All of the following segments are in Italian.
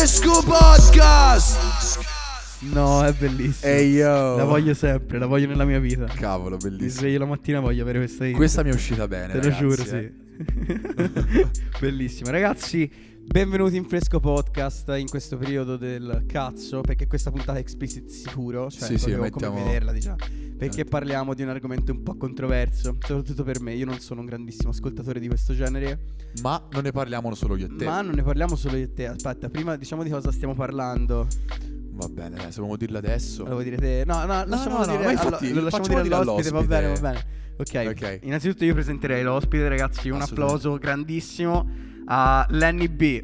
Fresco Podcast! No, è bellissimo. Ehi yo! La voglio sempre, la voglio nella mia vita. Cavolo, Mi bellissimo. sveglio la mattina e voglio avere questa intro. Questa mi è uscita bene. Te lo ragazzi, giuro, eh. sì. Bellissimo. Ragazzi, benvenuti in Fresco Podcast in questo periodo del cazzo, perché questa puntata è explicit sicuro, cioè Sì, sì, mettiamo- come vederla, diciamo. Perché Certo. parliamo di un argomento un po' controverso, soprattutto per me. Io non sono un grandissimo ascoltatore di questo genere, Ma non ne parliamo solo io e te. ma non ne parliamo solo io e te. Aspetta, prima diciamo di cosa stiamo parlando. Va bene, dai, se vogliamo dirlo adesso. Lo vuoi dire te? No, no, lasciamolo no, no, dire, ma infatti allo- lo lasciamo dire dire all'ospite, va bene, va all'ospite. bene. Ok, Ok. innanzitutto io presenterei l'ospite, ragazzi, un applauso grandissimo a Lenny B.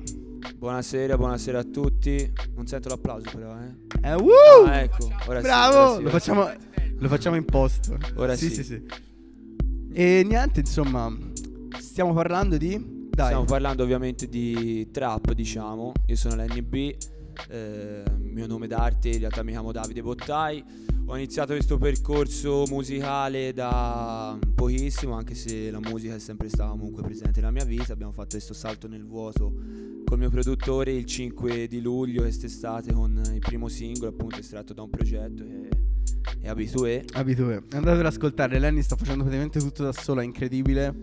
Buonasera, buonasera a tutti. Non sento l'applauso però, eh. Eh, woo! Ah, ecco, ora sì, Bravo! ora sì, lo, ora facciamo, lo facciamo in posto. Ora sì, sì. sì, sì. E niente, insomma, stiamo parlando di... Dai, Stiamo parlando ovviamente di trap, diciamo. Io sono l'NB, eh, mio nome d'arte in realtà mi chiamo Davide Bottai. Ho iniziato questo percorso musicale da pochissimo, anche se la musica è sempre stata comunque presente nella mia vita. Abbiamo fatto questo salto nel vuoto col mio produttore il 5 di luglio quest'estate con il primo singolo appunto estratto da un progetto che è Abitué. abitue. Andate ad ascoltare, Lenny sta facendo praticamente tutto da sola, è incredibile.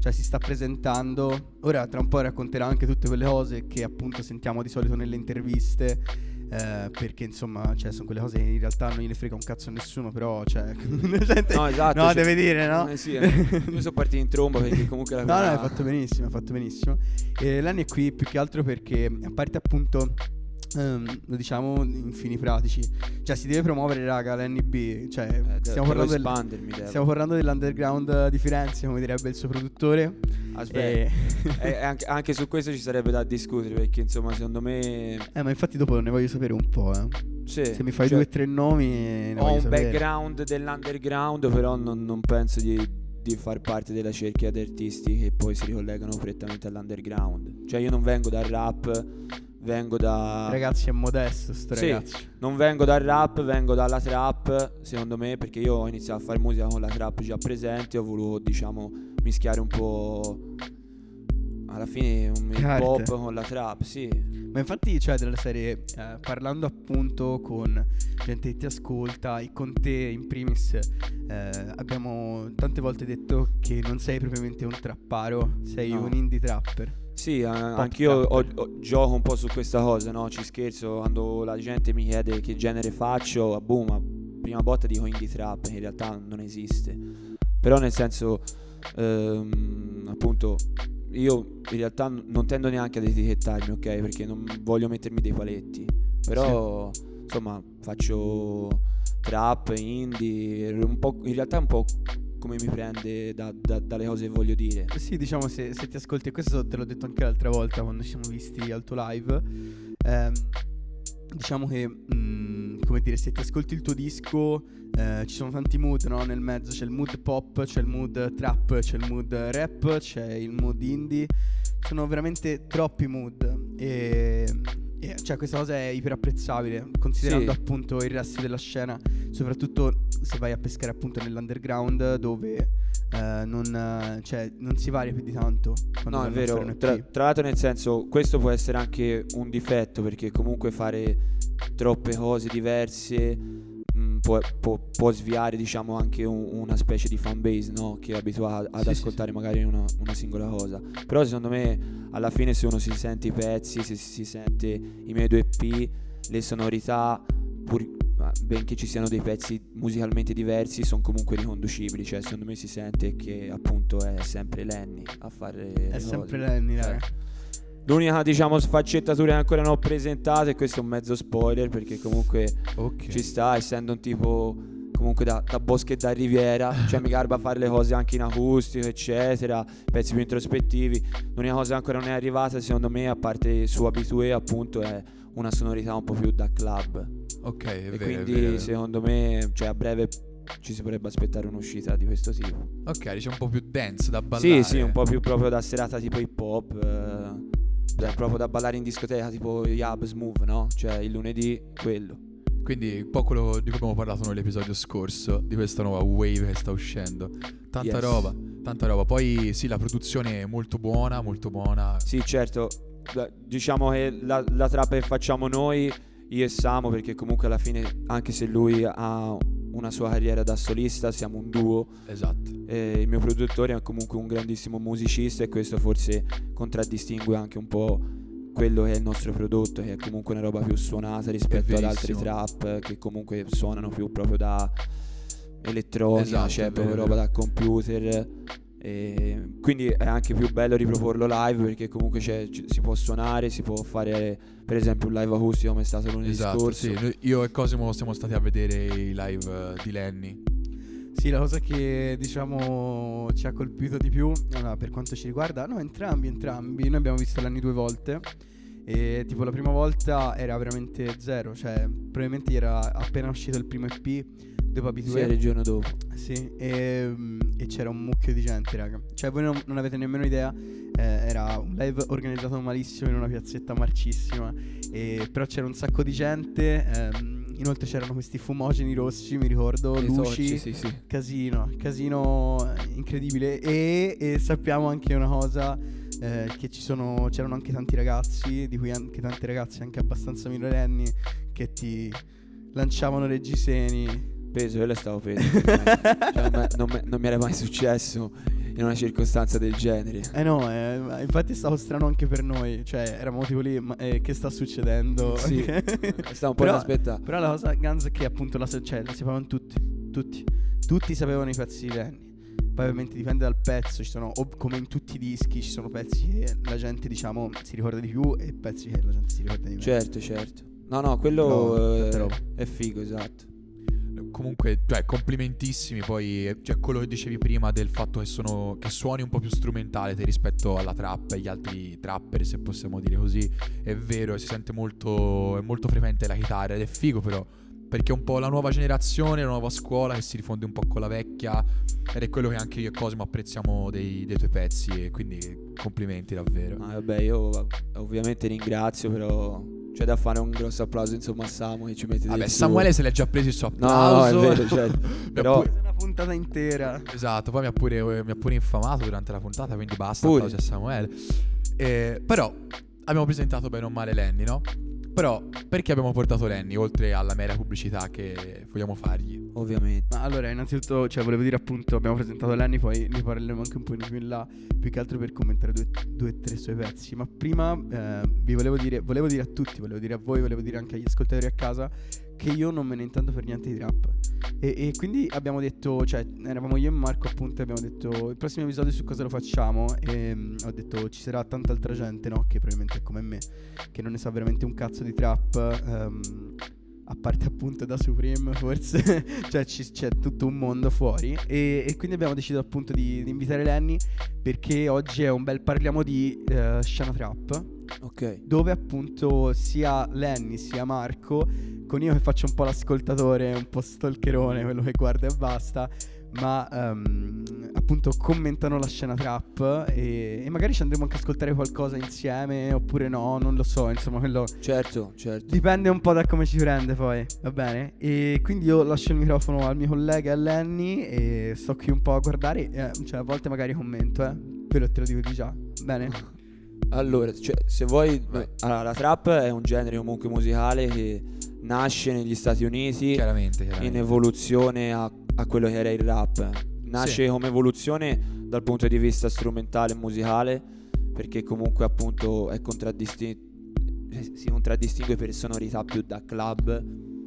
Cioè si sta presentando. Ora tra un po' racconterà anche tutte quelle cose che appunto sentiamo di solito nelle interviste. eh, perché insomma, cioè, sono quelle cose che in realtà non gliene frega un cazzo a nessuno, però, cioè, gente- No, esatto. no, cioè- deve dire, no? Eh sì, eh. io sono partito in tromba perché comunque la No, no, hai fatto benissimo, hai fatto benissimo. E Lenny è qui più che altro perché, a parte appunto, ehm, lo diciamo in fini pratici, cioè si deve promuovere, raga, Lenny B. Cioè, Eh, stiamo, parlando del- stiamo parlando dell'underground di Firenze, come direbbe il suo produttore. Aspetta, E- eh, anche, anche su questo ci sarebbe da discutere perché insomma secondo me eh, ma infatti dopo ne voglio sapere un po', eh. sì, Se mi fai cioè, due o tre nomi, ho un sapere. background dell'underground però non, non penso di, di far parte della cerchia di artisti che poi si ricollegano prettamente all'underground. Cioè io non vengo dal rap, vengo da... Ragazzi, è modesto sto Sì. ragazzo. Non vengo dal rap, vengo dalla trap, secondo me, perché io ho iniziato a fare musica con la trap già presente, ho voluto, diciamo, mischiare un po' alla fine un hip hop con la trap, sì. Ma infatti, cioè, della serie, eh, parlando appunto con gente che ti ascolta e con te in primis, eh, abbiamo tante volte detto che non sei propriamente un trapparo, sei No. un indie trapper. Sì, a- anch'io ho- ho- gioco un po' su questa cosa, no? Ci scherzo quando la gente mi chiede che genere faccio, ah, boom, ma prima volta dico indie trap, che in realtà non esiste. Però nel senso, ehm, appunto, io in realtà non tendo neanche ad etichettarmi, ok? Perché non voglio mettermi dei paletti. Però, insomma, faccio trap, indie, un po', in realtà è un po' come mi prende da- da- dalle cose che voglio dire. Sì, diciamo, se, se ti ascolti, questo te l'ho detto anche l'altra volta quando ci siamo visti al tuo live. ehm, diciamo che, mm, come dire, se ti ascolti il tuo disco, eh, ci sono tanti mood, no? Nel mezzo c'è il mood pop, c'è il mood trap, c'è il mood rap, c'è il mood indie. Sono veramente troppi mood. E, e, cioè, questa cosa è iper apprezzabile, considerando Sì. appunto il resto della scena, soprattutto se vai a pescare appunto nell'underground, dove eh, non, cioè, non si varia più di tanto. No, è vero. Tra, tra l'altro, nel senso, questo può essere anche un difetto perché comunque fare troppe cose diverse può, può- può sviare, diciamo, anche un- una specie di fanbase, no? Che è abituata ad Sì, sì, ascoltare magari una, una singola cosa. Però, secondo me, alla fine, se uno si sente i pezzi, se si sente i miei due EP, le sonorità, pur benché ci siano dei pezzi musicalmente diversi, sono comunque riconducibili. Cioè, secondo me si sente che appunto è sempre Lenny a fare. È sempre Lenny, Cioè, raga. L'unica, diciamo, sfaccettatura che ancora non ho presentato, e questo è un mezzo spoiler, perché comunque Ok. ci sta, essendo un tipo comunque da, da bosco e da riviera, cioè mi garba fare le cose anche in acustico, eccetera, pezzi più introspettivi. L'unica cosa che ancora non è arrivata, secondo me, a parte su Abitue, appunto, è una sonorità un po' più da club. Ok, è e vero, quindi, è vero. secondo me, cioè a breve ci si potrebbe aspettare un'uscita di questo tipo. Ok, diciamo un po' più dance da ballare. Sì, sì, un po' più proprio da serata tipo hip hop. eh, cioè, proprio da ballare in discoteca, tipo Yab Smooth, no? Cioè il lunedì, quello. Quindi un po' quello di cui abbiamo parlato nell'episodio scorso, di questa nuova wave che sta uscendo. Tanta Yes. roba, tanta roba. Poi sì, la produzione è molto buona, molto buona. Sì, certo. diciamo che la, la trappa che facciamo noi, io e Samu, perché comunque alla fine, anche se lui ha una sua carriera da solista, siamo un duo. Esatto. E il mio produttore è comunque un grandissimo musicista e questo forse contraddistingue anche un po' quello che è il nostro prodotto, che è comunque una roba più suonata rispetto ad altri trap che comunque suonano più proprio da elettronica, Esatto, cioè proprio roba da computer. E quindi è anche più bello riproporlo live perché comunque si può suonare, si può fare per esempio un live acustico come è stato lunedì Esatto, scorso. sì. Io e Cosimo siamo stati a vedere i live eh, di Lenny. Sì, la cosa che diciamo ci ha colpito di più, allora, per quanto ci riguarda, no, entrambi, entrambi. Noi abbiamo visto l'anni due volte. E tipo la prima volta era veramente zero, cioè probabilmente era appena uscito il primo EP, dopo Sì, Abitue. era il giorno dopo. Sì, e, mm, e c'era un mucchio di gente, raga. Cioè, voi non, non avete nemmeno idea. eh, era un live organizzato malissimo in una piazzetta marcissima. E, però c'era un sacco di gente. ehm, inoltre c'erano questi fumogeni rossi, mi ricordo, I luci. torci, sì, sì. Casino, casino incredibile. E, e sappiamo anche una cosa. eh, che ci sono, c'erano anche tanti ragazzi, di cui anche tanti ragazzi anche abbastanza minorenni, che ti lanciavano reggiseni. Peso, quello è stato peso. Cioè, non, non non mi era mai successo in una circostanza del genere. Eh no, eh, infatti è stato strano anche per noi, cioè eravamo tipo lì, ma eh, che sta succedendo? Sì, Stavo un po' Però- ad aspettare. Però la cosa ganza è che appunto la, cioè, la sapevano tutti, tutti, tutti sapevano i pezzi di Lenny. Poi ovviamente dipende dal pezzo, ci sono, ov- come in tutti i dischi, ci sono pezzi che la gente diciamo si ricorda di più e pezzi che la gente si ricorda di meno. Certo, certo. No, no, quello No, eh, è figo, esatto. Comunque, cioè, complimentissimi. Poi, cioè, quello che dicevi prima del fatto che, sono, che suoni un po' più strumentale rispetto alla trap e agli altri trapper, se possiamo dire così. È vero, si sente molto, è molto frequente la chitarra ed è figo, però. Perché è un po' la nuova generazione, la nuova scuola che si rifonde un po' con la vecchia. Ed è quello che anche io e Cosimo apprezziamo dei, dei tuoi pezzi. E quindi complimenti davvero. Ma vabbè, io ovviamente ringrazio, però c'è da fare un grosso applauso insomma a Samu che ci mette Vabbè. Samuele se l'è già preso il suo No, no, è applauso. vero, certo. Mi ha Però- pure- Una puntata intera. Esatto, poi mi ha pure, mi ha pure infamato durante la puntata, quindi basta, Pure. applausi a Samuele. Eh, però abbiamo presentato bene o male Lenny, no? Però perché abbiamo portato Lenny, oltre alla mera pubblicità che vogliamo fargli? Ovviamente. Ma allora, innanzitutto, cioè, volevo dire appunto, abbiamo presentato Lenny, poi ne parleremo anche un po' più in là, più che altro per commentare due, due o tre suoi pezzi. Ma prima eh, vi volevo dire, volevo dire a tutti, volevo dire a voi, volevo dire anche agli ascoltatori a casa, che io non me ne intendo per niente di rap. E, e quindi abbiamo detto, cioè, eravamo io e Marco appunto, e abbiamo detto il prossimo episodio su cosa lo facciamo. E mm, ho detto ci sarà tanta altra gente, no? Che probabilmente è come me, che non ne sa veramente un cazzo di trap. ehm, a parte appunto da Supreme forse cioè ci- c'è tutto un mondo fuori e, e quindi abbiamo deciso appunto di, di invitare Lenny perché oggi è un bel parliamo di eh, scena trap Ok. dove appunto sia Lenny sia Marco con io che faccio un po' l'ascoltatore un po' stalkerone quello che guarda e basta ma ehm, appunto commentano la scena trap e, e magari ci andremo anche a ascoltare qualcosa insieme oppure no non lo so insomma quello Certo, certo. Dipende un po' da come ci prende poi, va bene? E quindi io lascio il microfono al mio collega a Lenny e sto qui un po' a guardare, eh, cioè a volte magari commento, eh. Quello te lo dico di già, bene? Allora, cioè, se vuoi, allora, la trap è un genere comunque musicale che nasce negli Stati Uniti Chiaramente, in chiaramente. evoluzione a, a quello che era il rap. Nasce Sì. come evoluzione dal punto di vista strumentale e musicale, perché comunque appunto è contraddistinto si contraddistingue per sonorità più da club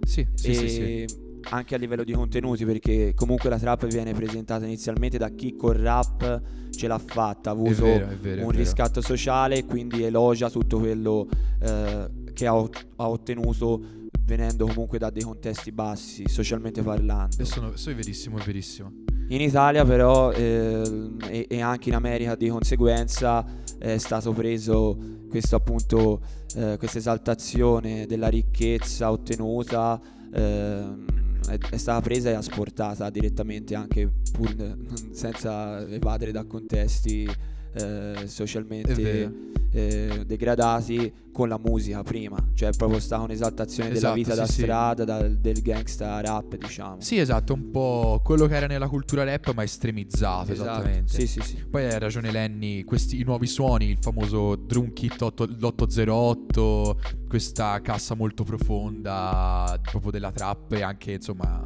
Sì, sì, e sì, sì. Anche a livello di contenuti perché comunque la trap viene presentata inizialmente da chi col rap ce l'ha fatta, ha È avuto vero, è vero, è un vero. riscatto sociale e quindi elogia tutto quello eh, che ha, ha ottenuto venendo comunque da dei contesti bassi, socialmente parlando. E sono, sono verissimo, è verissimo. In Italia però ehm, e, e anche in America di conseguenza è stato preso questo appunto eh, questa esaltazione della ricchezza ottenuta ehm, è, è stata presa e asportata direttamente anche pur senza evadere da contesti eh, socialmente eh, degradati con la musica prima, cioè proprio sta un'esaltazione della Esatto, vita sì, da sì. strada, dal- del gangsta rap, diciamo. Sì, esatto, un po' quello che era nella cultura rap, ma estremizzato, Esatto. esattamente. Sì, sì, sì. Poi hai ragione Lenny, questi i nuovi suoni, il famoso drum kit 8 l'808, questa cassa molto profonda proprio della trap e anche insomma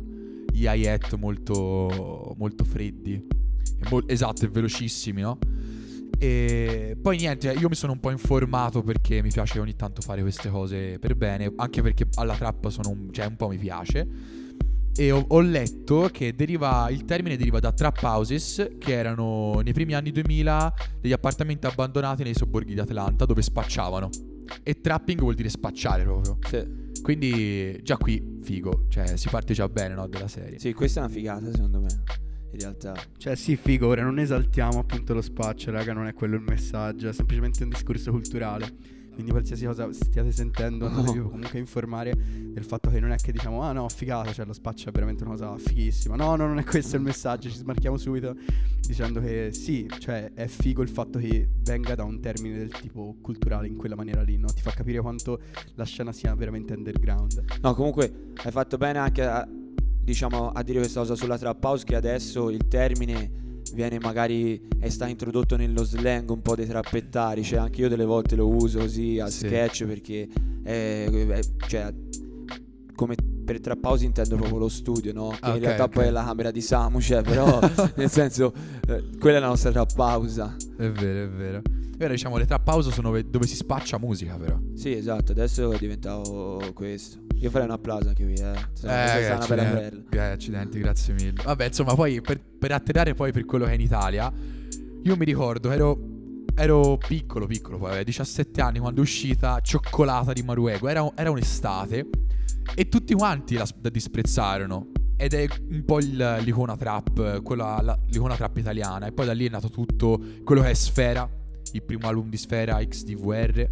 gli hi-hat molto, molto freddi. Esatto, e velocissimi, no? E poi niente, io mi sono un po' informato perché mi piace ogni tanto fare queste cose per bene, anche perché alla trap sono un, cioè un po' mi piace. E ho, ho letto che deriva, il termine deriva da trap houses, che erano nei primi anni 2000 degli appartamenti abbandonati nei sobborghi di Atlanta dove spacciavano. E trapping vuol dire spacciare proprio. Sì. Quindi già qui figo, cioè si parte già bene no, della serie. Sì, questa è una figata secondo me. In realtà. Cioè, sì, figo, ora non esaltiamo appunto lo spaccio, raga, non è quello il messaggio, è semplicemente un discorso culturale. Quindi qualsiasi cosa stiate sentendo andatevi comunque a informare del fatto che non è che diciamo ah no figata, cioè lo spaccio è veramente una cosa fighissima. No, no, non è questo il messaggio, ci smarchiamo subito dicendo che sì, cioè è figo il fatto che venga da un termine del tipo culturale in quella maniera lì, no? Ti fa capire quanto la scena sia veramente underground. No, comunque hai fatto bene anche a, diciamo, a dire questa cosa sulla trap house che adesso il termine viene magari è stato introdotto nello slang un po' dei trappettari, cioè anche io delle volte lo uso così a Sì. sketch perché è, è- cioè, come per trap house intendo proprio lo studio, no? Che Ah, in ok, realtà ok. poi è la camera di Samu, cioè, però nel senso eh, quella è la nostra trap house. È vero, è vero. Ora diciamo le trap house sono ve- dove si spaccia musica però. Sì, esatto, adesso è diventato questo. Io farei un applauso anche qui, eh. Questa è una bella eh, accidenti, grazie mille. Vabbè, insomma, poi per, per atterrare poi per quello che è in Italia, io mi ricordo, ero, ero piccolo, piccolo, poi avevo 17 anni quando è uscita Cioccolata di Maruego. Era, era un'estate e tutti quanti la, la disprezzarono. Ed è un po' il- l'icona trap, quella, la- l'icona trap italiana. E poi da lì è nato tutto quello che è Sfera, il primo album di Sfera, XDVR.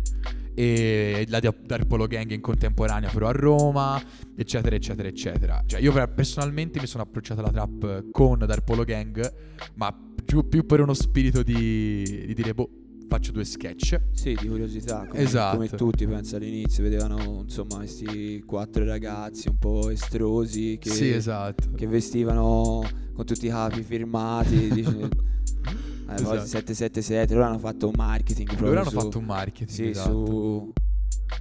E la Dark Polo Gang in contemporanea però a Roma eccetera eccetera eccetera cioè io per- personalmente mi sono approcciato alla trap con Dark Polo Gang ma più, più per uno spirito di, di dire boh faccio due sketch Sì, di curiosità, come, Esatto. come tutti penso all'inizio vedevano insomma questi quattro ragazzi un po' estrosi che, sì esatto che vestivano con tutti i capi firmati, dice- eh, Esatto. 777, loro hanno fatto un marketing proprio loro hanno su- fatto un marketing sì, esatto. su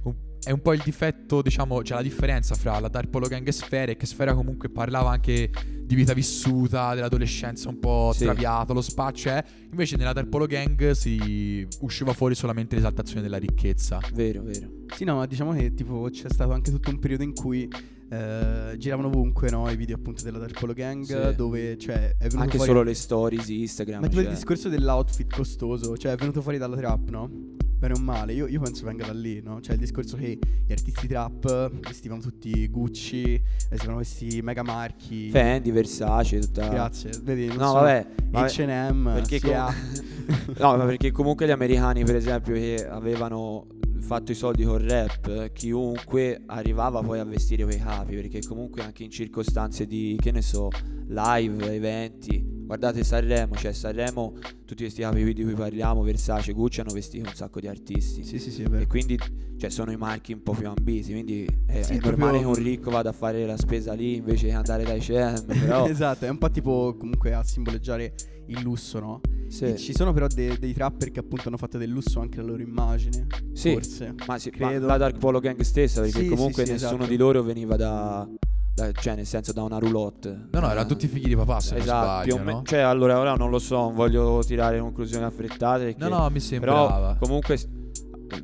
Un- è un po' il difetto, diciamo, c'è la differenza fra la Dark Polo Gang e Sfera, è che Sfera comunque parlava anche di vita vissuta, dell'adolescenza un po' Sì. traviato, lo spaccio è. Invece nella Dark Polo Gang si usciva fuori solamente l'esaltazione della ricchezza. vero, vero. Sì, no, ma diciamo che tipo c'è stato anche tutto un periodo in cui eh, giravano ovunque, no? I video appunto della Dark Polo Gang, Sì. dove cioè è venuto Anche fuori... solo le stories Instagram, Ma tipo il cioè. discorso dell'outfit costoso, cioè è venuto fuori dalla trap, no? Bene o male, io, io penso venga da lì, no? Cioè il discorso che gli artisti trap vestivano tutti Gucci, vestivano questi mega marchi. Fendi, Versace, tutta Grazie, vedi? non No, so, vabbè, vabbè, H&M, perché com- no, ma perché comunque gli americani, per esempio, che avevano fatto i soldi col rap, chiunque arrivava poi a vestire quei capi, perché comunque anche in circostanze di, che ne so, live, eventi, guardate Sanremo, cioè Sanremo, tutti questi capi di cui parliamo, Versace, Gucci hanno vestito un sacco di artisti. Sì, sì, sì, E quindi cioè, sono i marchi un po' più ambiti, quindi è, è proprio- normale che un ricco vada a fare la spesa lì invece che andare dai CM, però esatto, è un po' tipo comunque a simboleggiare il lusso, no? sì. E Ci sono però de- dei trapper che appunto hanno fatto del lusso anche la loro immagine, Sì, forse. Ma, sì, ma Credo. la Dark Polo Gang stessa, perché Sì, comunque sì, nessuno esatto. di loro veniva da, da- cioè nel senso da una roulotte. No, no, erano tutti figli di papà, se Esatto, sbaglio, me- no? cioè allora ora non lo so, non voglio tirare conclusioni affrettate perché No, no, mi però sembrava. comunque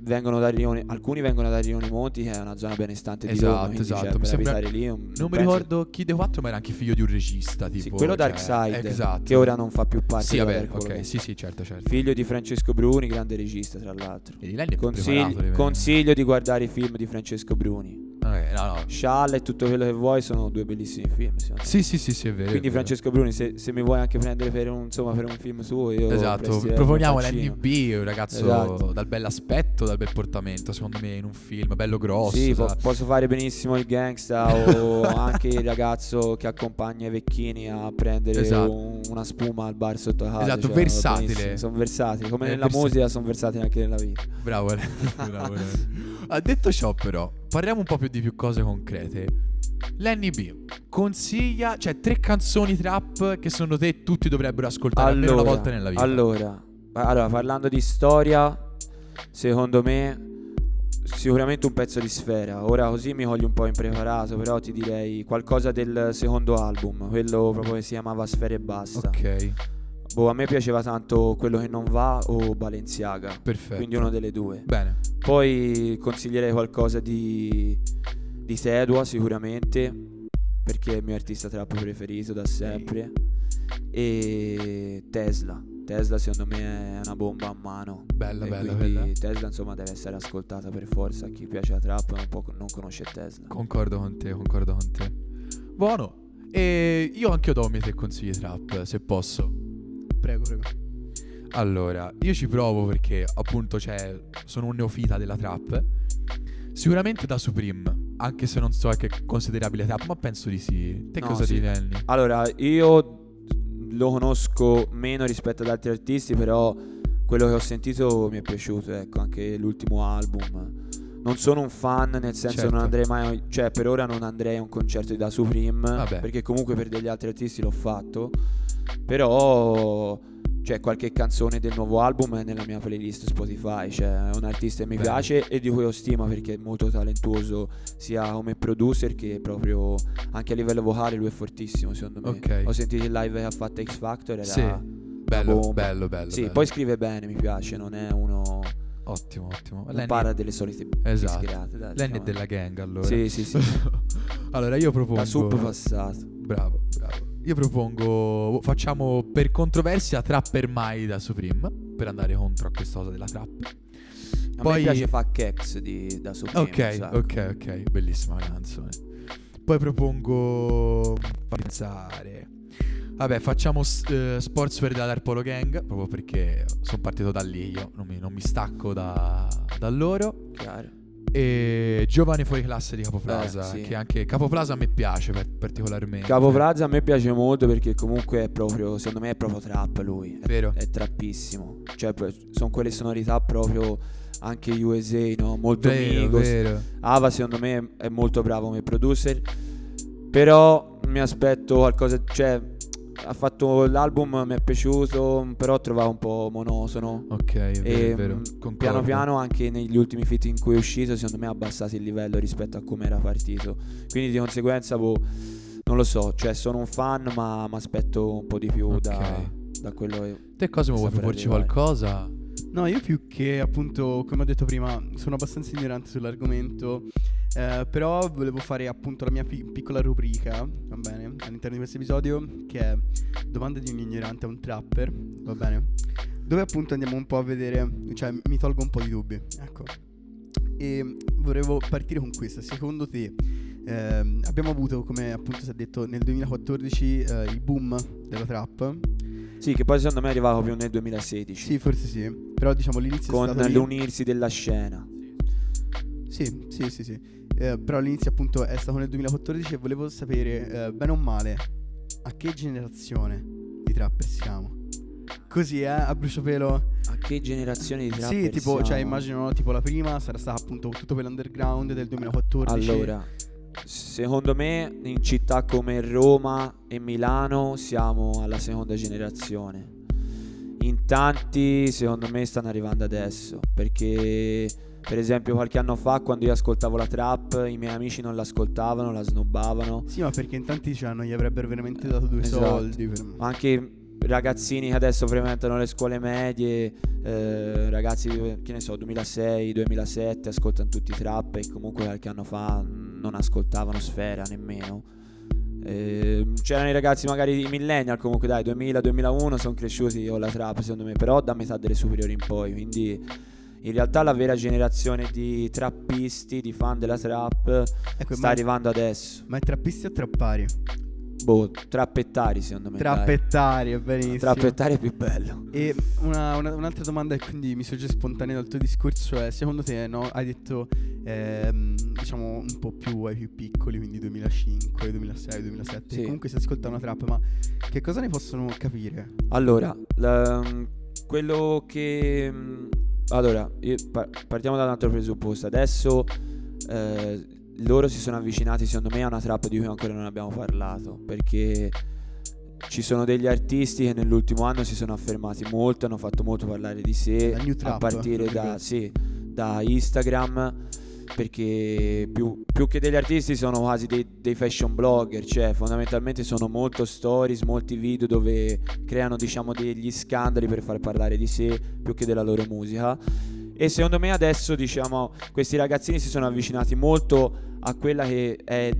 vengono da Rione, alcuni vengono da Rione Monti che è una zona benestante di Esatto, Roma, esatto, cioè, mi per sembra- lì un- Non mi ricordo chi dei quattro, ma era anche figlio di un regista, tipo. Sì, quello cioè, Dark Side, Esatto. che ora non fa più parte Sì, vabbè, ok, sì, sì, certo, certo. Figlio di Francesco Bruni, grande regista tra l'altro. Vedi, lei è più Consigli- di consiglio di guardare i film di Francesco Bruni. Ok, no, no. Scialla e tutto quello che vuoi sono due bellissimi film. Sì, sì, sì, sì, è vero. Quindi è vero. Francesco Bruni, se, se mi vuoi anche prendere per un, insomma, per un film suo, io Esatto, proponiamo l'NB, un ragazzo Esatto. dal bell'aspetto, dal bel portamento, secondo me in un film bello grosso. Sì, po- sa- posso fare benissimo il gangsta o anche il ragazzo che accompagna i vecchini a prendere Esatto. un- una spuma al bar sotto casa. Esatto, cioè, versatile. Sono versatili, come Eh, nella musica sono versatili anche nella vita. Bravo, bravo. Ha detto ciò però, parliamo un po' più di più cose concrete. L'NB consiglia, cioè tre canzoni trap che secondo te tutti dovrebbero ascoltare almeno una volta nella vita. Allora, allora, parlando di storia, secondo me sicuramente un pezzo di sfera. Ora così mi voglio un po' impreparato, però ti direi qualcosa del secondo album, quello proprio che si chiamava Sfere e basta. Ok, Boh, a me piaceva tanto quello che non va o Balenciaga, perfetto. quindi uno delle due. Bene, Poi consiglierei qualcosa di di Tedua sicuramente, perché è il mio artista trap preferito da sempre. E Tesla. Tesla secondo me è una bomba a mano. bella, E bella, quindi bella. Tesla insomma deve essere ascoltata per forza. A chi piace la trap non, può- non conosce Tesla. Concordo con te, concordo con te. Buono. E io anche do i miei tre consigli trap, se posso. Prego, prego. Allora, io ci provo perché appunto cioè, sono un neofita della trap. Sicuramente da Supreme, anche se non so che è considerabile trap, ma penso di sì. Te No, cosa sì. ti Lenny? Allora, io lo conosco meno rispetto ad altri artisti, però quello che ho sentito mi è piaciuto, ecco, anche l'ultimo album. Non sono un fan, nel senso Certo. non andrei mai, cioè per ora non andrei a un concerto di Da Supreme, Vabbè. perché comunque per degli altri artisti l'ho fatto, però cioè qualche canzone del nuovo album è nella mia playlist Spotify, cioè è un artista che mi Bene. piace e di cui ho stima perché è molto talentuoso sia come producer che proprio anche a livello vocale lui è fortissimo secondo me. Ok. Ho sentito il live che ha fatto X Factor, era Sì, Bello, bello, bello. Sì, bello. poi scrive bene, mi piace, non è uno Ottimo, ottimo. Lenny- para delle solite Esatto. dai, Lenny è diciamo. della gang allora. Sì, sì, sì. allora io propongo Da sub passato. Bravo, bravo. Io propongo facciamo per controversia Trapper Mai da Supreme per andare contro a questa cosa della trap. A Poi- piace Fuck X di da Supreme, Ok, ok, ok, bellissima canzone. Poi propongo pensare. Vabbè, facciamo s- eh, Sportswear della Darpolo Gang, proprio perché sono partito da lì io, non mi, non mi stacco da, da loro. Chiaro. E Giovane fuori classe di Capoplaza, Eh, sì. che anche Capoplaza a me piace per- particolarmente. Capo Plaza a me piace molto perché comunque è proprio, secondo me è proprio trap lui, è, Vero? è trappissimo. Cioè sono quelle sonorità proprio anche USA, no? Molto Vero, Migos. vero. Ava secondo me è molto bravo come producer, però mi aspetto qualcosa, cioè ha fatto l'album, mi è piaciuto, però trovavo un po' monotono. Ok, è vero, E è vero. mm, concordo. piano piano anche negli ultimi fit in cui è uscito secondo me ha abbassato il livello rispetto a come era partito quindi di conseguenza boh, non lo so cioè sono un fan ma mi aspetto un po' di più Ok. da, da quello che Te cosa mi vuoi proporci qualcosa? No, io più che appunto, come ho detto prima, sono abbastanza ignorante sull'argomento. eh, però volevo fare appunto la mia pi- piccola rubrica, va bene, all'interno di questo episodio, che è Domande di un ignorante a un trapper, va bene? Dove appunto andiamo un po' a vedere, cioè mi tolgo un po' di dubbi, ecco. E volevo partire con questa, secondo te ehm, abbiamo avuto, come appunto si è detto, nel 2014 eh, il boom della trap? Sì che poi secondo me è arrivato più nel 2016 Sì, forse sì, però diciamo l'inizio è con l'unirsi della scena Sì, sì, sì, sì. Eh, però all'inizio appunto è stato nel 2014 e volevo sapere, eh, bene o male, a che generazione di trapper siamo? Così, eh, a bruciopelo. a che generazione di trapper Sì, tipo, cioè siamo? immagino no, tipo la prima sarà stata appunto tutto per l'underground del 2014. allora secondo me in città come Roma e Milano siamo alla seconda generazione in tanti secondo me stanno arrivando adesso perché per esempio qualche anno fa quando io ascoltavo la trap i miei amici non l'ascoltavano, la snobbavano Sì, ma perché in tanti cioè, non gli avrebbero veramente dato due Esatto. soldi. Per... ma anche ragazzini che adesso frequentano le scuole medie eh, ragazzi che ne so 2006, 2007 ascoltano tutti trap e comunque qualche anno fa non ascoltavano Sfera nemmeno Eh, c'erano i ragazzi magari i millennial comunque dai 2000-2001 sono cresciuti con la trap secondo me però da metà delle superiori in poi quindi In realtà la vera generazione di trappisti, di fan della trap, Ecco, sta ma, arrivando adesso. ma è trappisti o trappari? Boh, trappettari secondo me. dai. Trappettari, è benissimo. Trappettari è più bello. E una- una- un'altra domanda che quindi mi sorge spontanea dal tuo discorso è, secondo te, no? Hai detto, ehm, diciamo, un po' più ai più piccoli, quindi 2005, 2006, 2007, Sì. comunque si ascolta una trap, ma che cosa ne possono capire? Allora, la- quello che... mm, Allora, io- pa- partiamo da un altro presupposto. Adesso eh, loro si sono avvicinati, secondo me, a una trap di cui ancora non abbiamo parlato. Perché ci sono degli artisti che nell'ultimo anno si sono affermati molto, hanno fatto molto parlare di sé. A partire da, sì, da Instagram. Perché più, più che degli artisti sono quasi dei, dei fashion blogger, cioè fondamentalmente sono molto stories, molti video dove creano diciamo degli scandali per far parlare di sé più che della loro musica. E secondo me adesso diciamo questi ragazzini si sono avvicinati molto a quella che è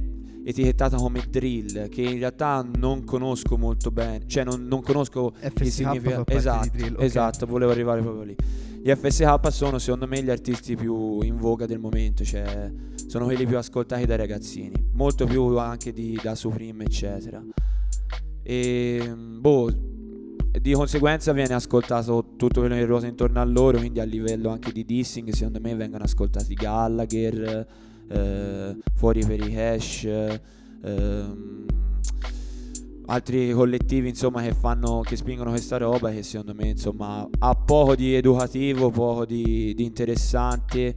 etichettata come drill, che in realtà non conosco molto bene, cioè non, non conosco il FSK fa significato. Esatto, drill, ok. esatto, volevo arrivare proprio lì. Gli FSK sono secondo me gli artisti più in voga del momento, cioè sono quelli più ascoltati dai ragazzini, molto più anche di, da Supreme eccetera. E boh, di conseguenza viene ascoltato tutto quello che ruota intorno a loro, quindi a livello anche di dissing secondo me vengono ascoltati Gallagher, eh, Fuori per i Cash, ehm, altri collettivi insomma che fanno che spingono questa roba che secondo me insomma ha poco di educativo poco di, di interessante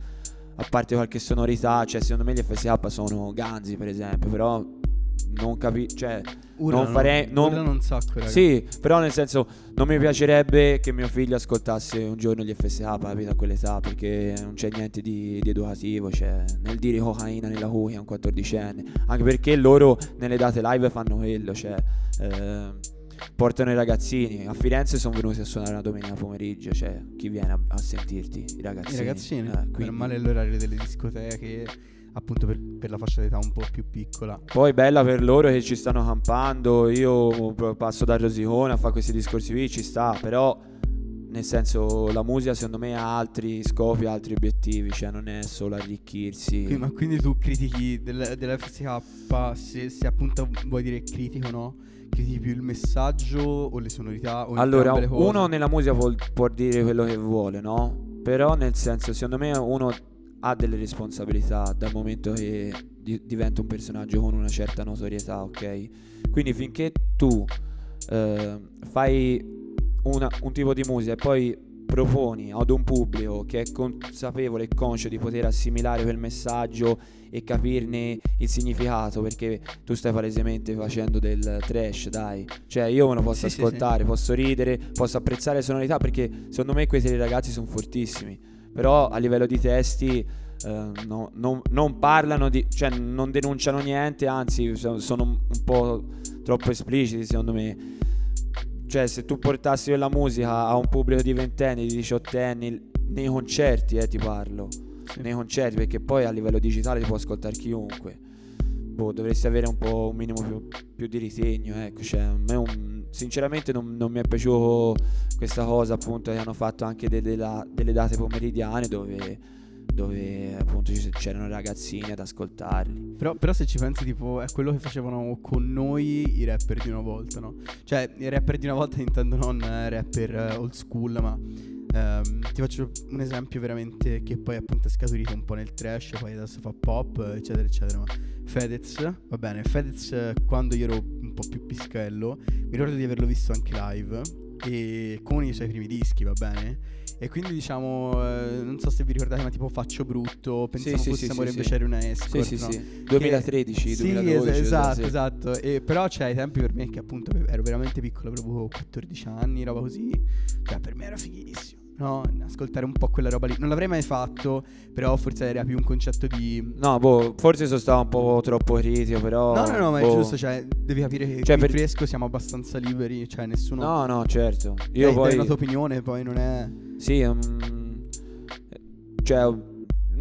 a parte qualche sonorità cioè secondo me gli FSK sono ganzi per esempio però non capisco cioè Urlano, non farei non, un sacco, raga. sì però nel senso non mi piacerebbe che mio figlio ascoltasse un giorno gli FSK capito a quell'età perché non c'è niente di, di educativo cioè nel dire cocaina nella cuia a un 14enne anche perché loro nelle date live fanno quello cioè eh, portano i ragazzini. A Firenze sono venuti a suonare una domenica pomeriggio cioè chi viene a, a sentirti? I ragazzini. I ragazzini, Eh, quindi- male l'orario delle discoteche, appunto per, per la fascia d'età un po' più piccola. Poi bella per loro che ci stanno campando, io passo da Rosicone a fare questi discorsi qui, ci sta, però nel senso la musica secondo me ha altri scopi, altri obiettivi, cioè non è solo arricchirsi. Qui- ma quindi tu critichi del, dell'FSK se, se appunto vuoi dire critico, no? Critichi più il messaggio o le sonorità o Allora, entrambe le cose? uno nella musica può, può dire quello che vuole, no? Però nel senso, secondo me uno ha delle responsabilità dal momento che di- diventa un personaggio con una certa notorietà, ok? Quindi finché tu eh, fai una- un tipo di musica e poi proponi ad un pubblico che è consapevole e conscio di poter assimilare quel messaggio e capirne il significato perché tu stai palesemente facendo del trash, dai. Cioè io me lo posso Sì, sì, sì. ascoltare, posso ridere, posso apprezzare le sonorità perché secondo me quei tre ragazzi sono fortissimi. Però a livello di testi eh, no- non, non parlano di, cioè non denunciano niente, anzi so- sono un po' troppo espliciti secondo me. Cioè se tu portassi quella musica a un pubblico di ventenni, di diciottenni, nei concerti eh, ti parlo, Sì. nei concerti perché poi a livello digitale ti può ascoltare chiunque. Boh, dovresti avere un po' un minimo più, più di ritegno, ecco, cioè, un- sinceramente non, non mi è piaciuto questa cosa appunto che hanno fatto anche delle, delle date pomeridiane dove, dove appunto c'erano ragazzini ad ascoltarli. Però, però se ci pensi tipo è quello che facevano con noi i rapper di una volta, no? Cioè i rapper di una volta intendo non rapper eh, old school, ma ehm, ti faccio un esempio veramente che poi appunto è scaturito un po' nel trash, poi adesso fa pop, eccetera, eccetera. Ma Fedez, va bene, Fedez quando io ero un po' più pischello, mi ricordo di averlo visto anche live e con i suoi primi dischi, va bene? E quindi diciamo, eh, non so se vi ricordate, ma tipo Faccio Brutto, pensavo sì, fosse sì, amore sì, sì. era una Sì, escort, sì, no? sì. 2013, Sì, 2012. es- esatto, sì. esatto. E però c'è ai tempi per me che appunto ero veramente piccolo, avevo 14 anni, roba così. Cioè, per me era fighissimo. No, ascoltare un po' quella roba lì. Non l'avrei mai fatto, però forse era più un concetto di No, boh, forse sono stato un po' troppo critico, però... No, no, no, ma è boh. giusto, cioè, devi capire che Cioè, per- fresco siamo abbastanza liberi, cioè nessuno No, no, certo. Io dai poi... una tua opinione, poi non è Sì, mm, cioè,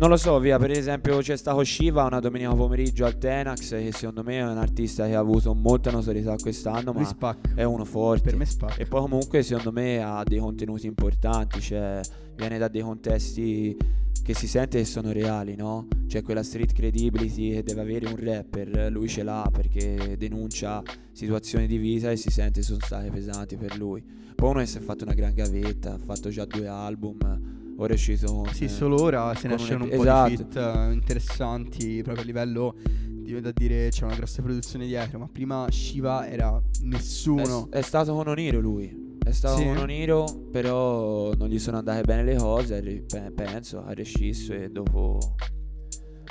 Non lo so, via, per esempio c'è stato Shiva una domenica pomeriggio al Tenax che secondo me è un artista che ha avuto molta notorietà quest'anno, ma è uno forte. Per me spacca. E poi comunque secondo me ha dei contenuti importanti, cioè viene da dei contesti che si sente che sono reali, no? C'è quella street credibility che deve avere un rapper, lui ce l'ha perché denuncia situazioni di vita e si sente sono state pesanti per lui. Poi uno che si è fatto una gran gavetta, ha fatto già due album, ora è uscito con... Sì, solo ora se ne con un escono un EP po' esatto. di fit eh, interessanti proprio a livello di da dire c'è una grossa produzione dietro, ma prima Shiva era nessuno. È, è stato con Oniro lui. È stato Sì? con Oniro, però non gli sono andate bene le cose, penso, ha rescisso e dopo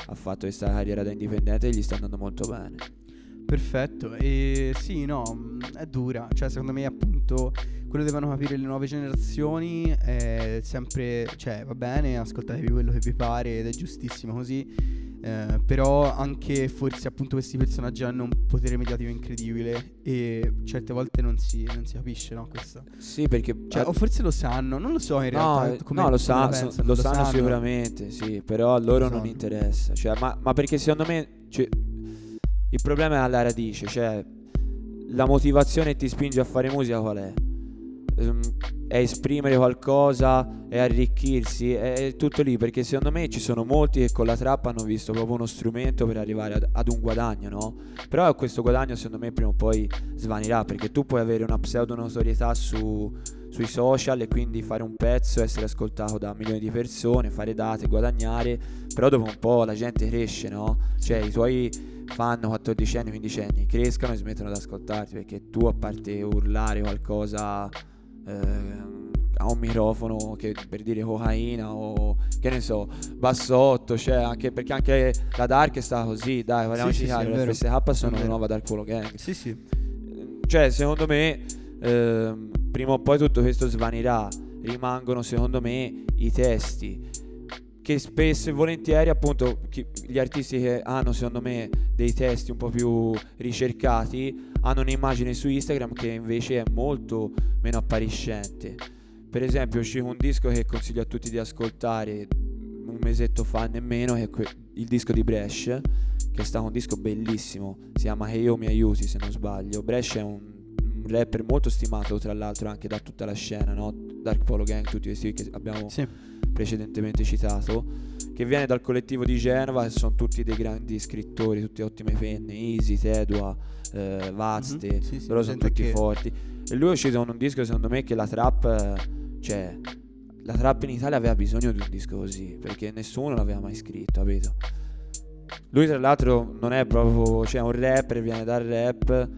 ha fatto questa carriera da indipendente e gli sta andando molto bene. Perfetto, e sì, no, mh, è dura, cioè secondo me appunto quello devono capire le nuove generazioni è sempre, cioè va bene, ascoltatevi quello che vi pare ed è giustissimo così, eh, però anche forse appunto questi personaggi hanno un potere mediatico incredibile e certe volte non si, non si capisce, no, questo. Sì, perché... Cioè, o forse lo sanno, non lo so in no, realtà. eh, come- no, lo, sa- so- pensano, lo sanno, sanno. sicuramente, sì, però a loro Lo non sanno. interessa. Cioè, ma, ma perché secondo me cioè, il problema è alla radice, cioè la motivazione che ti spinge a fare musica qual è? Ehm, È esprimere qualcosa, è arricchirsi, è tutto lì, perché secondo me ci sono molti che con la trappa hanno visto proprio uno strumento per arrivare ad, ad un guadagno, no? Però questo guadagno secondo me prima o poi svanirà, perché tu puoi avere una pseudo notorietà su, sui social e quindi fare un pezzo, essere ascoltato da milioni di persone, fare date, guadagnare, però dopo un po' la gente cresce, no? Cioè i tuoi fan 14 anni, 15 anni crescano e smettono di ascoltarti perché tu a parte urlare qualcosa a un microfono che per dire cocaina o che ne so, bassotto, cioè anche perché anche la Dark è stata così, dai, parliamoci sì, sì, chiaro, vero. FSK sono la vero. nuova Dark Polo Gang Sì, sì. cioè secondo me ehm, prima o poi tutto questo svanirà rimangono secondo me i testi che spesso e volentieri appunto chi- gli artisti che hanno secondo me dei testi un po' più ricercati hanno un'immagine su Instagram che invece è molto meno appariscente per esempio è un disco che consiglio a tutti di ascoltare un mesetto fa nemmeno che è que- il disco di Bresh che è stato un disco bellissimo si chiama Che io mi aiuti se non sbaglio Bresh è un rapper molto stimato tra l'altro anche da tutta la scena no? Dark Polo Gang tutti questi che abbiamo Sì. Precedentemente citato, che viene dal collettivo di Genova, che sono tutti dei grandi scrittori, tutte ottime penne, Easy, Tedua, eh, Vazte, Mhm, sì, sì, loro sono tutti che- forti. E lui è uscito con un disco, secondo me, che la trap, eh, cioè, la trap in Italia aveva bisogno di un disco così, perché nessuno l'aveva mai scritto, capito? Lui tra l'altro non è proprio, cioè un rapper, viene dal rap,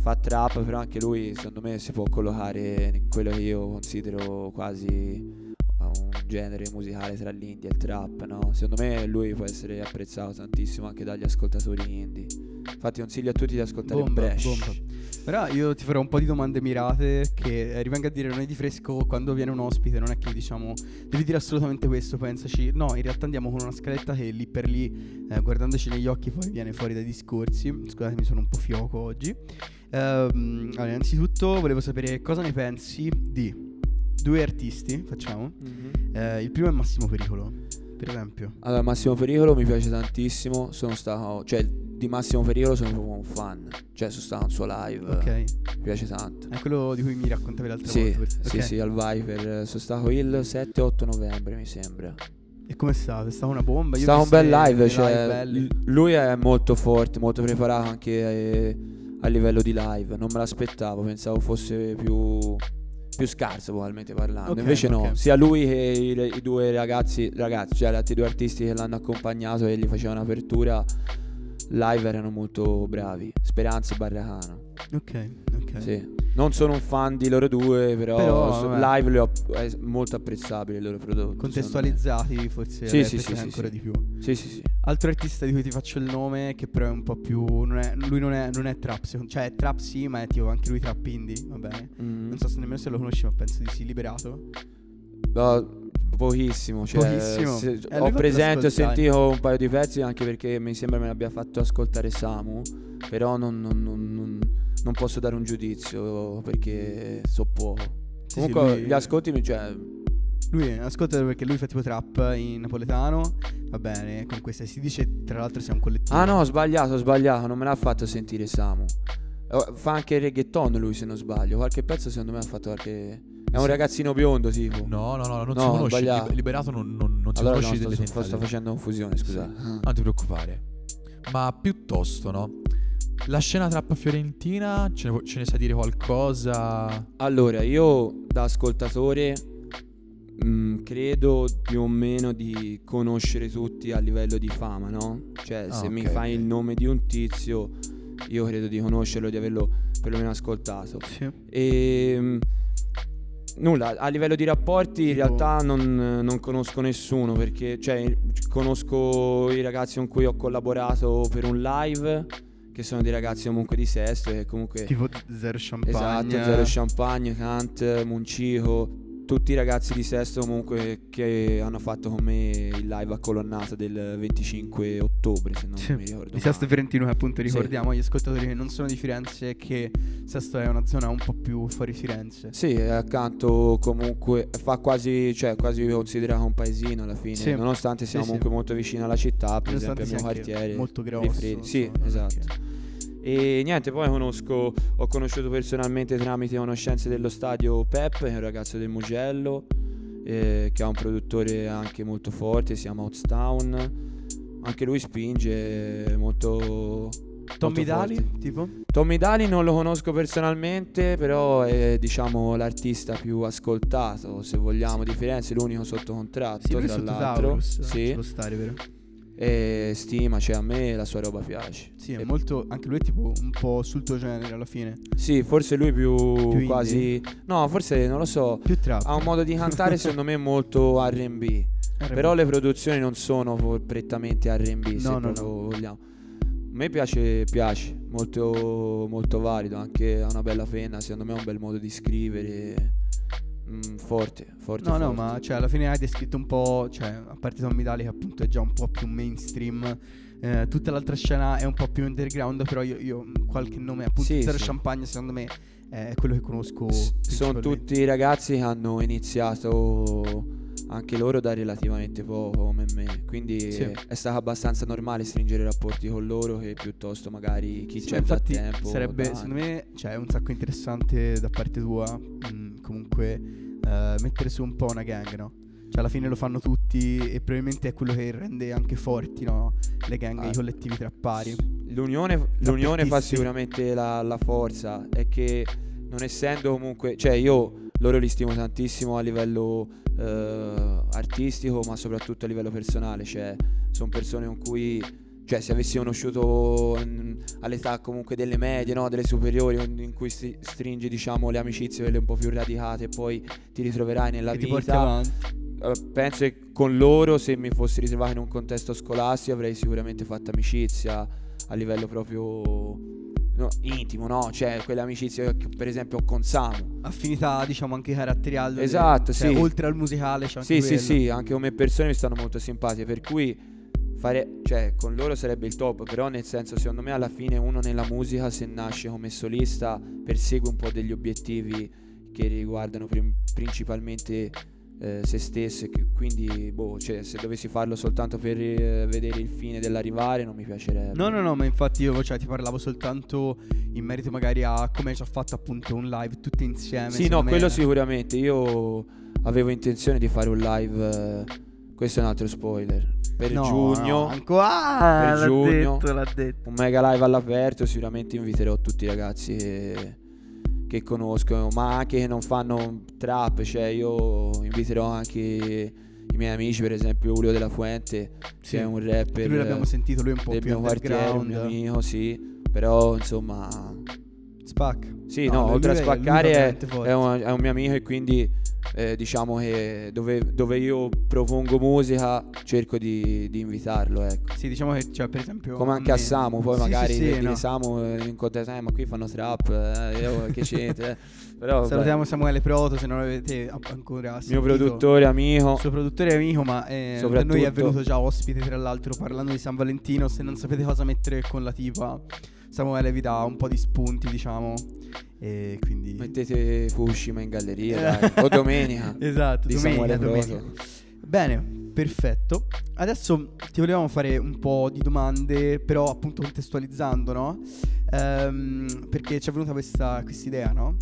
fa trap, però anche lui secondo me si può collocare in quello che io considero quasi un genere musicale tra l'indie e il trap, no? Secondo me lui può essere apprezzato tantissimo anche dagli ascoltatori indie. Infatti consiglio a tutti di ascoltare Bomba, Bresh. bomba. Però io ti farò un po' di domande mirate che eh, rivengo a dire noi di fresco quando viene un ospite non è che diciamo devi dire assolutamente questo, pensaci. No, in realtà andiamo con una scaletta che lì per lì, eh, guardandoci negli occhi, poi viene fuori dai discorsi. Scusatemi, sono un po' fioco oggi. Ehm, allora, innanzitutto volevo sapere cosa ne pensi di due artisti, facciamo. Mhm. Eh, il primo è Massimo Pericolo, per esempio. Allora, Massimo Pericolo mi piace tantissimo. Sono stato, cioè, di Massimo Pericolo sono proprio un fan. Cioè, sono stato al suo live. Ok. Mi piace tanto. È quello di cui mi raccontavi l'altra Sì, volta. sì, Ok. sì, al Viper. Sono stato il 7-8 novembre, mi sembra. E come è stato? È stata una bomba? È Io stato un bel live, cioè, belli. l- lui è molto forte, molto preparato anche eh, a livello di live. Non me l'aspettavo, pensavo fosse più, più scarso probabilmente parlando. Ok, Invece no, ok. sia lui che i, i due ragazzi, ragazzi, cioè gli altri due artisti che l'hanno accompagnato e gli facevano apertura, live erano molto bravi. Speranza e Barracano. Ok, ok. Sì. Non sono un fan di loro due, però, Però, live li ho, è molto apprezzabile il loro prodotto. Contestualizzati forse Sì, le sì, sì, ancora di più. Sì, sì, sì. Altro artista di cui ti faccio il nome, che però è un po' più. Non è, lui non è, non è trap, secondo- cioè è trap sì, ma è tipo anche lui trap indie, va bene. Mm. Non so se nemmeno se lo conosci, ma penso di sì, liberato. No, pochissimo, cioè, Pochissimo. se- Eh, ho presente, ho sentito un paio di pezzi anche perché mi sembra me l'abbia fatto ascoltare Samu, però non, non- non- non- non posso dare un giudizio perché so poco. Sì, sì, Comunque lui- gli ascolti cioè, Lui ascolta perché lui fa tipo trap in napoletano. Va bene, con questa si dice tra l'altro sia un collettivo. Ah no, ho sbagliato, ho sbagliato, non me l'ha fatto sentire Samu. Oh, Fa anche il reggaeton lui se non sbaglio. Qualche pezzo secondo me ha fatto qualche... È un Sì. ragazzino biondo tipo. No, no, no, non No, si conosce. sbagliato. Liber- Liberato non, non, non si allora no, conosce delle sto- sto facendo confusione, scusa. Non ti preoccupare. Ma piuttosto, no? La scena trap fiorentina, ce ne, ce ne sai dire qualcosa? Allora, io da ascoltatore mh, credo più o meno di conoscere tutti a livello di fama, no? Cioè, Ah, se mi ok, fai il nome di un tizio, io credo di conoscerlo, di averlo perlomeno ascoltato. Sì. E mh, nulla, a livello di rapporti in realtà non, non conosco nessuno perché cioè, conosco i ragazzi con cui ho collaborato per un live, che sono dei ragazzi comunque di sesto e comunque... Tipo Zero Champagne. Esatto, Zero Champagne, Kant, Muncico, tutti i ragazzi di sesto comunque che hanno fatto con me il live a colonnata del 25 ottobre, se non Sì, mi ricordo. Di Sesto. Fiorentino appunto Sì. ricordiamo agli ascoltatori che non sono di Firenze che Sesto è una zona un po' più fuori Firenze. Sì, accanto comunque fa quasi, cioè quasi considerato un paesino alla fine, Sì. nonostante siamo Sì, sì. comunque molto vicino alla città, per Nonostante esempio al mio quartiere. molto grosso. Sì, esatto. che- E niente, poi conosco, ho conosciuto personalmente tramite conoscenze dello stadio Pep, che è un ragazzo del Mugello, eh, che ha un produttore anche molto forte, si chiama Outstown. Anche lui spinge molto. Tommy molto Dali, forte. tipo? Tommy Dali non lo conosco personalmente, però è diciamo l'artista più ascoltato, se vogliamo, di Firenze, l'unico sotto contratto, Sì, tra l'altro. Taurus, ci Sì, può stare, vero? E stima, cioè a me la sua roba piace. Sì, è molto, anche lui è tipo un po' sul tuo genere alla fine. Sì, forse lui più, indie? quasi. No, forse non lo so. Più trap. Ha un modo di cantare secondo me molto RB. R&B. Però le produzioni non sono prettamente RB, se No, no, vogliamo. A me piace, piace, molto, molto valido, anche ha una bella penna, secondo me è un bel modo di scrivere. Mm, forte, forte. No, no, forte. ma cioè, alla fine hai descritto un po', cioè, a parte Tommy Dali che appunto è già un po' più mainstream, eh, tutta l'altra scena è un po' più underground, però io, io qualche nome, appunto Sì, Zero sì. Champagne secondo me è quello che conosco S- sono tutti ragazzi che hanno iniziato anche loro da relativamente poco come me, quindi Sì. è stato abbastanza normale stringere rapporti con loro che piuttosto magari chi Sì, c'è da tempo. sarebbe, secondo me, cioè, un sacco interessante da parte tua, mh, comunque, eh, mettere su un po' una gang, no? Cioè, alla fine lo fanno tutti e probabilmente è quello che rende anche forti, no? Le gang, Ah. i collettivi trappari. L'unione, l'unione fa sicuramente la, la forza, è che non essendo comunque, cioè io loro li stimo tantissimo a livello eh, artistico, ma soprattutto a livello personale, cioè sono persone con cui, cioè se avessi conosciuto mm, all'età comunque delle medie, no, delle superiori, in cui si stringi diciamo le amicizie quelle un po' più radicate e poi ti ritroverai nella e vita. Eh, penso che con loro, se mi fossi ritrovato in un contesto scolastico, avrei sicuramente fatto amicizia a livello proprio no, intimo, no? Cioè, quelle amicizie che per esempio ho con Samu. affinità, diciamo, anche caratteriali. Esatto, cioè, sì. Oltre al musicale c'è anche Sì, sì, quello. sì, anche come persone mi stanno molto simpatiche, per cui fare, cioè, con loro sarebbe il top, però nel senso, secondo me alla fine uno nella musica, se nasce come solista, persegue un po' degli obiettivi che riguardano prim- principalmente eh, se stesso, quindi, boh, cioè, se dovessi farlo soltanto per eh, vedere il fine dell'arrivare non mi piacerebbe. No, no, no, ma infatti io cioè, ti parlavo soltanto in merito magari a come ci ha fatto appunto un live tutti insieme. Sì, no, me- quello sicuramente. Io avevo intenzione di fare un live. eh, questo è un altro spoiler. Per No, giugno, no, ancora Per l'ha giugno. detto, l'ha detto. un mega live all'aperto. Sicuramente inviterò tutti i ragazzi che, che conosco, ma anche che non fanno trap. Cioè, io inviterò anche i miei amici, per esempio, Julio della Fuente, Sì. che è un rapper Lui l'abbiamo sentito, lui è un po' del più mio quartiere, un mio amico, sì. Però, insomma, Spacca. Sì, No, no, oltre a spaccare è, è un, è un mio amico e quindi eh, diciamo che dove, dove io propongo musica cerco di, di invitarlo, ecco. Sì, diciamo che cioè, per esempio Come anche a me- Samu, poi Sì, magari sì, sì, no. Samu in contesto, eh, ma qui fanno trap, eh, io che c'entra, eh. Però Salutiamo Samuele Proto se non l'avete a- ancora mio sentito. produttore, amico. Suo produttore amico, ma eh, da noi è venuto già ospite, tra l'altro, parlando di San Valentino. Se non sapete cosa mettere con la tipa Samuele vi dà un po' di spunti, diciamo. E quindi... Mettete Fukushima in galleria, dai. o domenica. esatto, di domenica, domenica. Bene, perfetto. Adesso ti volevamo fare un po' di domande, però appunto contestualizzando, no? Ehm, perché ci è venuta questa idea, no?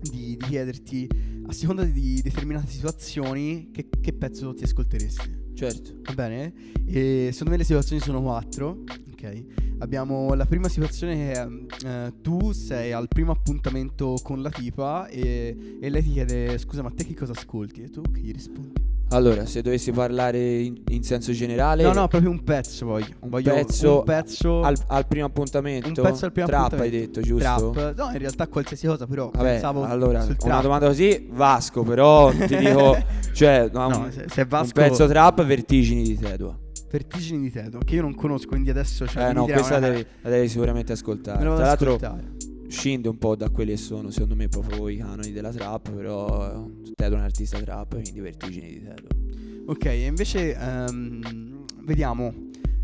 Di, di chiederti, a seconda di determinate situazioni, che, che pezzo ti ascolteresti. Certo. Va bene? E secondo me le situazioni sono quattro. Ok. Abbiamo la prima situazione che è eh, tu sei al primo appuntamento con la tipa e, e lei ti chiede scusa ma te che cosa ascolti? E tu che gli rispondi? Allora, se dovessi parlare in, in senso generale, No, no, proprio un pezzo voglio. Un voglio pezzo un pezzo al, al primo appuntamento, un pezzo al primo trap hai appuntamento. detto, giusto? Trap. No, in realtà qualsiasi cosa, però Vabbè, pensavo allora, una trap. domanda così, Vasco, però ti dico, cioè, no, No, se, se Vasco un pezzo trap, Vertigini di Tedua. Vertigini di Tedo, che io non conosco, quindi adesso cioè, eh no, questa una- devi, la devi sicuramente ascoltare. me lo vado Tra l'altro ascoltare. Scende un po' da quelli che sono, secondo me, proprio i canoni della trap, però Tedua è un artista trap, quindi Vertigini di Tedua. Ok, e invece ehm, vediamo.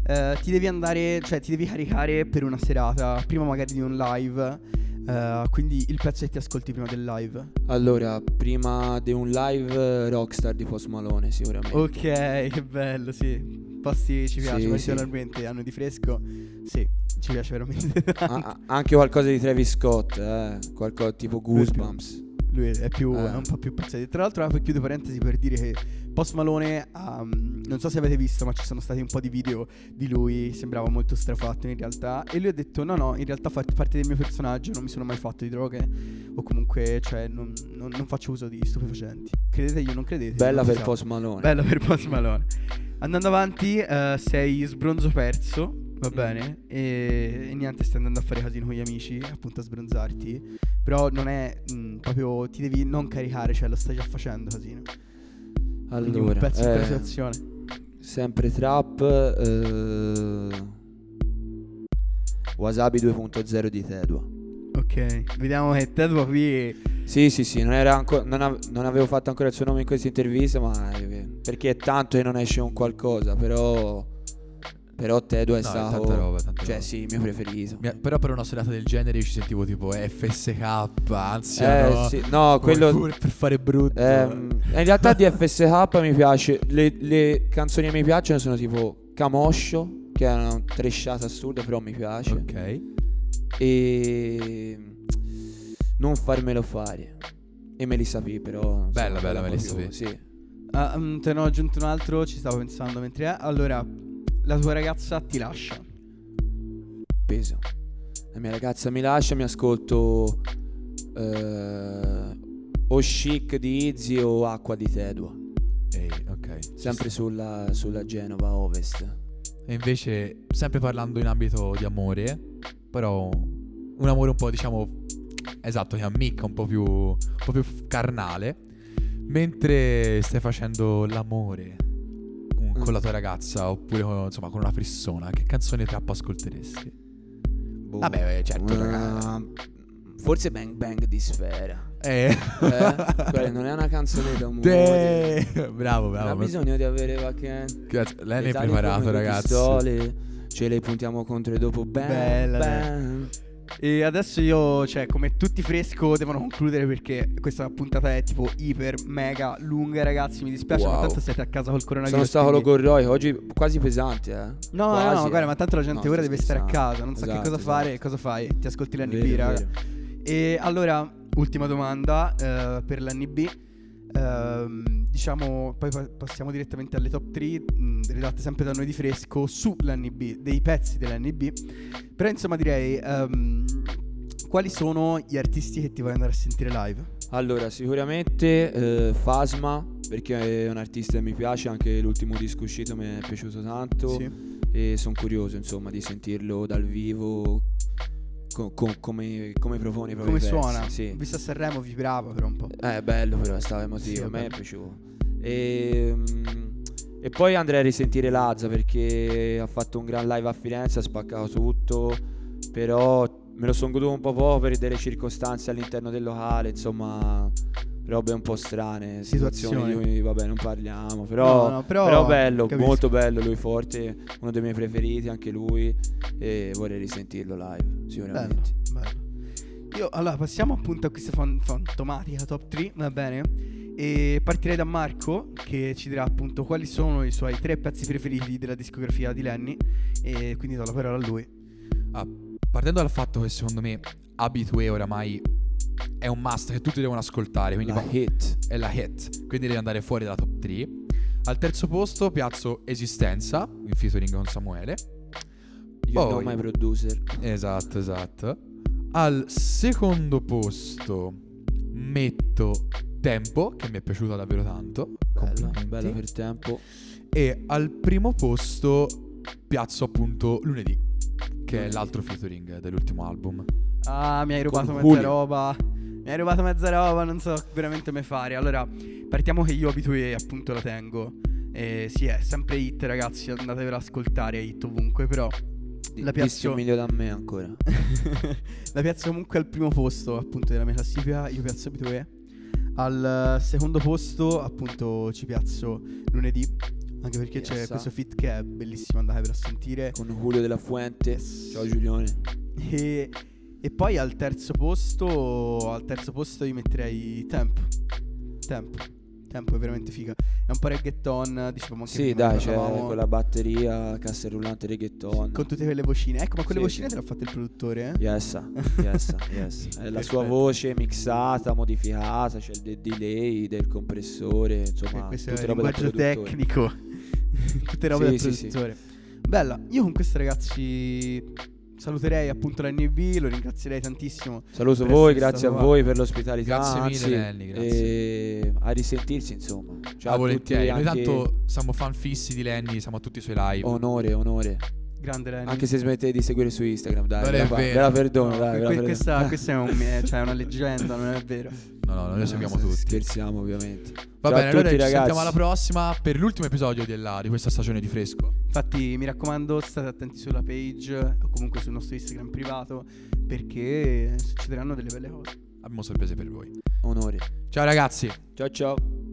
Eh, ti devi andare, cioè ti devi caricare per una serata, prima magari di un live. eh, quindi il pezzo che ti ascolti prima del live. Allora, prima di un live Rockstar di Post Malone, sicuramente. Ok, che bello, sì. Posti ci piace Sì, particolarmente, hanno di fresco. Sì, ci piace veramente. A- a- anche qualcosa di Travis Scott, eh, qualcosa tipo Goosebumps. Lui è più Eh. è un po' più pazzetto. Tra l'altro, apro e chiudo parentesi per dire che Post Malone, mm, non so se avete visto, ma ci sono stati un po' di video di lui. Sembrava molto strafatto in realtà. E lui ha detto: No, no, in realtà fa parte del mio personaggio. Non mi sono mai fatto di droghe. O comunque, cioè, non, non- non faccio uso di stupefacenti. Credete o non credete? Bella non per. Post Malone. Bella per Post Malone. Andando avanti, eh, sei sbronzo perso. Va Mm. bene? E, e niente, stai andando a fare casino con gli amici, appunto a sbronzarti. Però non è mh, proprio. Ti devi non caricare, cioè lo stai già facendo casino. Quindi un Allora, pezzo eh, situazione. sempre trap. eh, Wasabi 2.0 di Tedua. Ok, vediamo che Tedua qui. Sì, sì, sì, non, era anco- non, av- non avevo fatto ancora il suo nome in questa intervista, ma eh, perché è tanto che non esce un qualcosa, però però Tedua è No, stato tanta roba, tanta cioè roba. sì, il mio preferito. Mi- Però per una serata del genere io ci sentivo tipo FSK, ansia, Eh no? sì, no, quello per fare brutto. Ehm, in realtà di FSK mi piace. Le, le canzoni che mi piacciono sono tipo Camoscio, che è una tresciata assurda, però mi piace. ok. E non farmelo fare. E Melissa P, però. Bella, bella Melissa più- P. Sì. Mm, te ne ho aggiunto un altro, ci stavo pensando mentre è. Allora, la tua ragazza ti lascia. Peso. La mia ragazza mi lascia, mi ascolto. eh, o chic di Izzy o acqua di Tedua. Ehi, ok. Sempre sulla, sulla Genova Ovest. E invece, sempre parlando in ambito di amore, però un amore un po', diciamo, esatto, che ammicca, un po' più, un po' più carnale. Mentre stai facendo l'amore con la tua ragazza oppure con, insomma, con una persona, che canzone trap ascolteresti? Boh. Vabbè, certo, raga. Forse Bang Bang di Sfera. Eh. Eh? Non è una canzone d'amore. De- bravo, Non ha bravo. bisogno di avere qualche. Grazie. Lei ne è preparato, ragazzi. pistole, ce le puntiamo contro e dopo bang, Bella, bang. E adesso io, cioè, come tutti fresco, devono concludere perché questa puntata è tipo iper, mega lunga, ragazzi. Mi dispiace, ma Wow. tanto siete a casa col Sono coronavirus. stato quindi- logorroico oggi quasi pesante, eh. No, Quasi, no, no, eh. guarda, ma tanto la gente No, ora deve stare a casa, non sa che Esatto, cosa fare. esatto. Cosa fai? Ti ascolti l'NB, Vero, raga. vero. E allora, ultima domanda eh, per l'NB. Ehm, diciamo, poi pa- passiamo direttamente alle top 3, redatte sempre da noi di fresco sull'NB, dei pezzi dell'NB. Però insomma direi, ehm, quali sono gli artisti che ti vuoi andare a sentire live? Allora, sicuramente eh, Fasma, perché è un artista che mi piace, anche l'ultimo disco uscito mi è piaciuto tanto. Sì. E sono curioso, insomma, di sentirlo dal vivo. Co- co- come, come propone i propri Come suona? Sì. Visto a Sanremo vibrava per un po'. Eh, bello però, stava Sì, emotivo, a me è piaciuto. E, mm, e poi andrei a risentire Lazza perché ha fatto un gran live a Firenze, ha spaccato tutto, però me lo sono goduto un po' poco per delle circostanze all'interno del locale, insomma, robe un po' strane, situazioni, Situazioni. di cui vabbè non parliamo, però, No, no, però però bello, capisco. molto bello, lui forte, uno dei miei preferiti anche lui e vorrei risentirlo live, Bello, sicuramente. bello. Io, allora, passiamo appunto a questa fan- fantomatica top 3, va bene? E partirei da Marco, che ci dirà appunto quali sono i suoi tre pezzi preferiti della discografia di Lenny. E quindi do la parola a lui. Ah, partendo dal fatto che secondo me Habitué oramai è un must che tutti devono ascoltare, quindi La hit. è la hit, quindi deve andare fuori dalla top 3. Al terzo posto piazzo Esistenza, in featuring con Samuele. Know Poi- my producer. Esatto, esatto. Al secondo posto metto Tempo, che mi è piaciuta davvero tanto. Bella, bella per tempo. E al primo posto piazzo appunto Lunedì, che è Lunedì. l'altro featuring dell'ultimo album. Ah, mi hai rubato mezza Julio. roba. Mi hai rubato mezza roba, non so veramente come fare. Allora, partiamo che io abitué appunto la tengo. E sì, è sempre hit, ragazzi. Andatevela ad ascoltare, è hit ovunque. Però Di, La piazzo- un da me ancora. la piazzo comunque al primo posto appunto della mia classifica. Io piazzo abitué. Al eh, secondo posto, appunto, ci piazzo lunedì. Anche perché c'è Yes, questo ah. fit che è bellissimo, andatevela a sentire. Con Julio della Fuente. Ciao Giulione. E, e poi al terzo posto, al terzo posto io metterei Tempo. Tempo. Tempo è veramente figa. È un po' reggaeton, diciamo anche Sì, dai, c'è parlavamo, con la batteria, cassa rullante reggaeton. con tutte quelle vocine. Ecco, ma quelle Sì, vocine sì. te l'ha fatte il produttore, eh? Yes, yes, yes. È la sua Perfetto. voce mixata, modificata, c'è il de- delay del compressore, insomma, Eh, questo è il linguaggio tecnico. tutte robe Sì, del produttore. Bella, io con questo ragazzi saluterei appunto l'NB, lo ringrazierei tantissimo. Saluto voi, grazie a stato voi per l'ospitalità. Grazie mille, anzi, Lenny, grazie. E a risentirci, insomma. Ciao Ah, a volentieri. tutti, Noi tanto siamo fan fissi di Lenny, siamo a tutti i suoi live. onore, onore. Grande Lenny. Anche se smettete di seguire su Instagram, dai. Non ve è la fa- vero. ve la perdono, No, dai. que- ve la perdono. questa, questa è, un, cioè, una leggenda, non è vero. No, no, noi lo seguiamo No, tutti. Scherziamo, ovviamente. Va Ciao a bene, allora tutti, ci sentiamo ragazzi. alla prossima per l'ultimo episodio della- di questa stagione di Fresco. Infatti, mi raccomando, state attenti sulla page o comunque sul nostro Instagram privato perché succederanno delle belle cose. Abbiamo sorprese per voi. Onore. Ciao ragazzi. Ciao ciao.